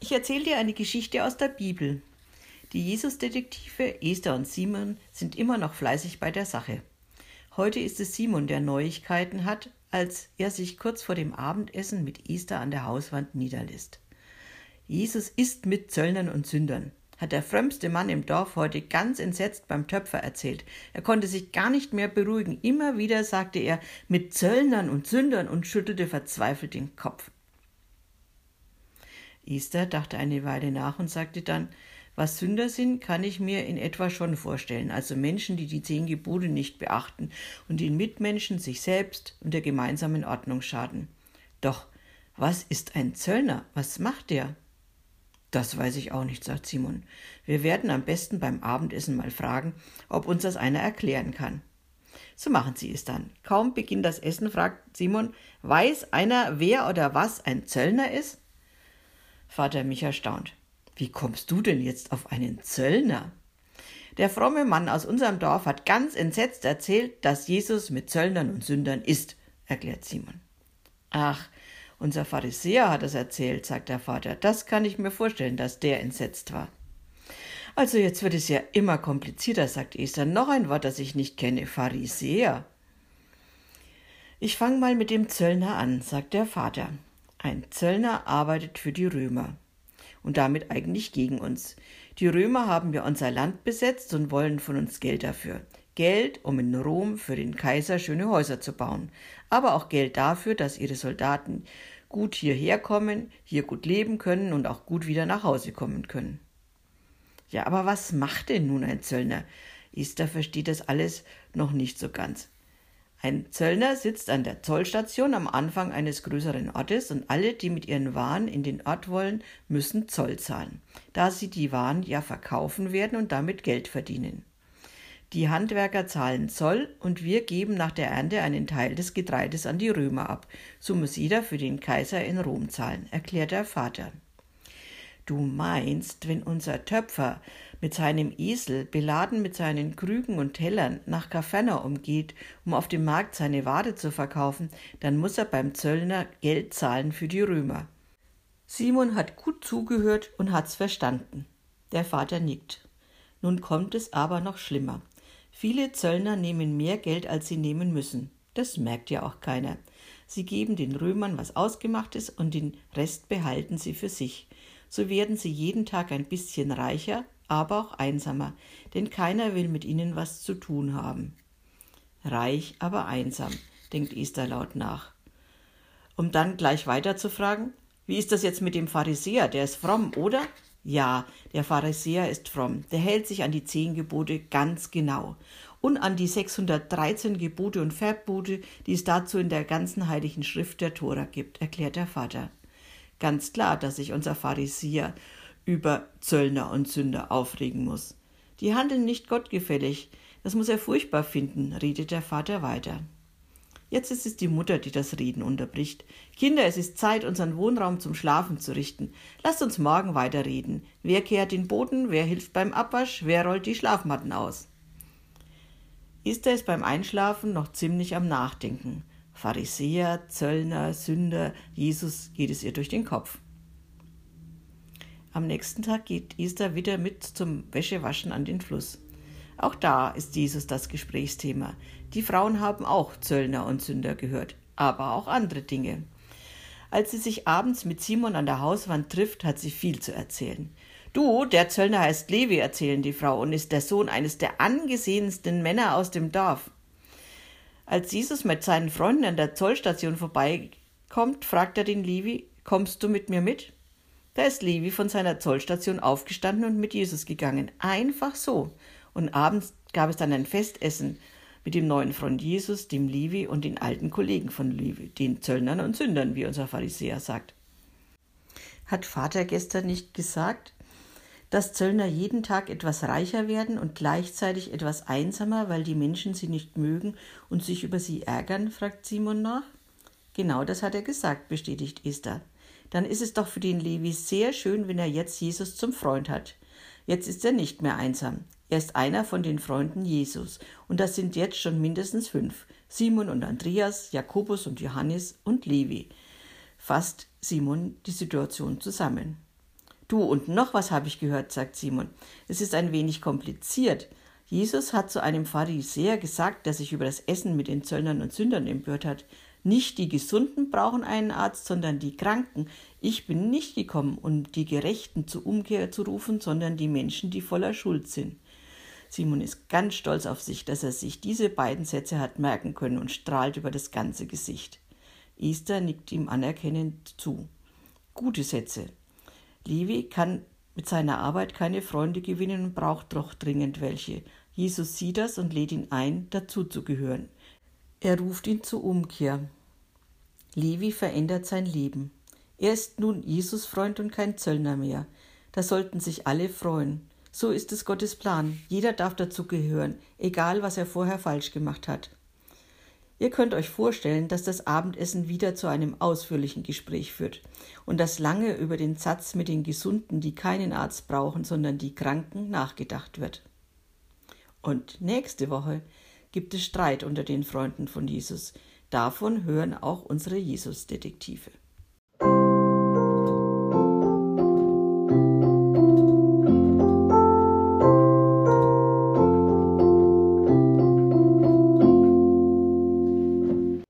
Ich erzähle dir eine Geschichte aus der Bibel. Die Jesus-Detektive Esther und Simon sind immer noch fleißig bei der Sache. Heute ist es Simon, der Neuigkeiten hat, als er sich kurz vor dem Abendessen mit Esther an der Hauswand niederlässt. Jesus isst mit Zöllnern und Sündern, hat der frömmste Mann im Dorf heute ganz entsetzt beim Töpfer erzählt. Er konnte sich gar nicht mehr beruhigen. Immer wieder sagte er mit Zöllnern und Sündern und schüttelte verzweifelt den Kopf. Esther dachte eine Weile nach und sagte dann, was Sünder sind, kann ich mir in etwa schon vorstellen, also Menschen, die die zehn Gebote nicht beachten und den Mitmenschen, sich selbst und der gemeinsamen Ordnung schaden. Doch was ist ein Zöllner? Was macht der? Das weiß ich auch nicht, sagt Simon. Wir werden am besten beim Abendessen mal fragen, ob uns das einer erklären kann. So machen sie es dann. Kaum beginnt das Essen, fragt Simon, weiß einer, wer oder was ein Zöllner ist? Vater mich erstaunt. Wie kommst du denn jetzt auf einen Zöllner? Der fromme Mann aus unserem Dorf hat ganz entsetzt erzählt, dass Jesus mit Zöllnern und Sündern ist, erklärt Simon. Ach, unser Pharisäer hat es erzählt, sagt der Vater. Das kann ich mir vorstellen, dass der entsetzt war. Also jetzt wird es ja immer komplizierter, sagt Esther. Noch ein Wort, das ich nicht kenne. Pharisäer. Ich fange mal mit dem Zöllner an, sagt der Vater. Ein Zöllner arbeitet für die Römer und damit eigentlich gegen uns. Die Römer haben ja unser Land besetzt und wollen von uns Geld dafür. Geld, um in Rom für den Kaiser schöne Häuser zu bauen, aber auch Geld dafür, dass ihre Soldaten gut hierher kommen, hier gut leben können und auch gut wieder nach Hause kommen können. Ja, aber was macht denn nun ein Zöllner? Esther versteht das alles noch nicht so ganz. Ein Zöllner sitzt an der Zollstation am Anfang eines größeren Ortes und alle, die mit ihren Waren in den Ort wollen, müssen Zoll zahlen, da sie die Waren ja verkaufen werden und damit Geld verdienen. Die Handwerker zahlen Zoll und wir geben nach der Ernte einen Teil des Getreides an die Römer ab. So muss jeder für den Kaiser in Rom zahlen, erklärt der Vater. Du meinst, wenn unser Töpfer mit seinem Esel, beladen mit seinen Krügen und Tellern, nach Kapernaum geht, um auf dem Markt seine Ware zu verkaufen, dann muss er beim Zöllner Geld zahlen für die Römer. Simon hat gut zugehört und hat's verstanden. Der Vater nickt. Nun kommt es aber noch schlimmer. Viele Zöllner nehmen mehr Geld, als sie nehmen müssen. Das merkt ja auch keiner. Sie geben den Römern was Ausgemachtes und den Rest behalten sie für sich. So werden sie jeden Tag ein bisschen reicher, aber auch einsamer, denn keiner will mit ihnen was zu tun haben. Reich, aber einsam, denkt Esther laut nach. Um dann gleich weiter zu fragen, wie ist das jetzt mit dem Pharisäer? Der ist fromm, oder? Ja, der Pharisäer ist fromm. Der hält sich an die zehn Gebote ganz genau und an die 613 Gebote und Verbote, die es dazu in der ganzen heiligen Schrift der Tora gibt, erklärt der Vater. Ganz klar, dass sich unser Pharisäer über Zöllner und Sünder aufregen muss. Die handeln nicht gottgefällig, das muss er furchtbar finden, redet der Vater weiter. Jetzt ist es die Mutter, die das Reden unterbricht. Kinder, es ist Zeit, unseren Wohnraum zum Schlafen zu richten. Lasst uns morgen weiterreden. Wer kehrt den Boden, wer hilft beim Abwasch, wer rollt die Schlafmatten aus? Esther ist beim Einschlafen noch ziemlich am Nachdenken. Pharisäer, Zöllner, Sünder, Jesus geht es ihr durch den Kopf. Am nächsten Tag geht Esther wieder mit zum Wäschewaschen an den Fluss. Auch da ist Jesus das Gesprächsthema. Die Frauen haben auch Zöllner und Sünder gehört, aber auch andere Dinge. Als sie sich abends mit Simon an der Hauswand trifft, hat sie viel zu erzählen. Du, der Zöllner heißt Levi, erzählen die Frau, und ist der Sohn eines der angesehensten Männer aus dem Dorf. Als Jesus mit seinen Freunden an der Zollstation vorbeikommt, fragt er den Levi, kommst du mit mir mit? Da ist Levi von seiner Zollstation aufgestanden und mit Jesus gegangen. Einfach so. Und abends gab es dann ein Festessen mit dem neuen Freund Jesus, dem Levi und den alten Kollegen von Levi, den Zöllnern und Sündern, wie unser Pharisäer sagt. Hat Vater gestern nicht gesagt, dass Zöllner jeden Tag etwas reicher werden und gleichzeitig etwas einsamer, weil die Menschen sie nicht mögen und sich über sie ärgern? fragt Simon nach. Genau das hat er gesagt, bestätigt Esther dann ist es doch für den Levi sehr schön, wenn er jetzt Jesus zum Freund hat. Jetzt ist er nicht mehr einsam. Er ist einer von den Freunden Jesus. Und das sind jetzt schon mindestens fünf. Simon und Andreas, Jakobus und Johannes und Levi. Fasst Simon die Situation zusammen. Du, und noch was habe ich gehört, sagt Simon. Es ist ein wenig kompliziert. Jesus hat zu einem Pharisäer gesagt, der sich über das Essen mit den Zöllnern und Sündern empört hat. Nicht die Gesunden brauchen einen Arzt, sondern die Kranken. Ich bin nicht gekommen, um die Gerechten zur Umkehr zu rufen, sondern die Menschen, die voller Schuld sind. Simon ist ganz stolz auf sich, dass er sich diese beiden Sätze hat merken können und strahlt über das ganze Gesicht. Esther nickt ihm anerkennend zu. Gute Sätze. Levi kann mit seiner Arbeit keine Freunde gewinnen und braucht doch dringend welche. Jesus sieht das und lädt ihn ein, dazuzugehören. Er ruft ihn zur Umkehr. Levi verändert sein Leben. Er ist nun Jesus-Freund und kein Zöllner mehr. Da sollten sich alle freuen. So ist es Gottes Plan. Jeder darf dazugehören, egal was er vorher falsch gemacht hat. Ihr könnt euch vorstellen, dass das Abendessen wieder zu einem ausführlichen Gespräch führt und dass lange über den Satz mit den Gesunden, die keinen Arzt brauchen, sondern die Kranken, nachgedacht wird. Und nächste Woche gibt es Streit unter den Freunden von Jesus. Davon hören auch unsere Jesus-Detektive.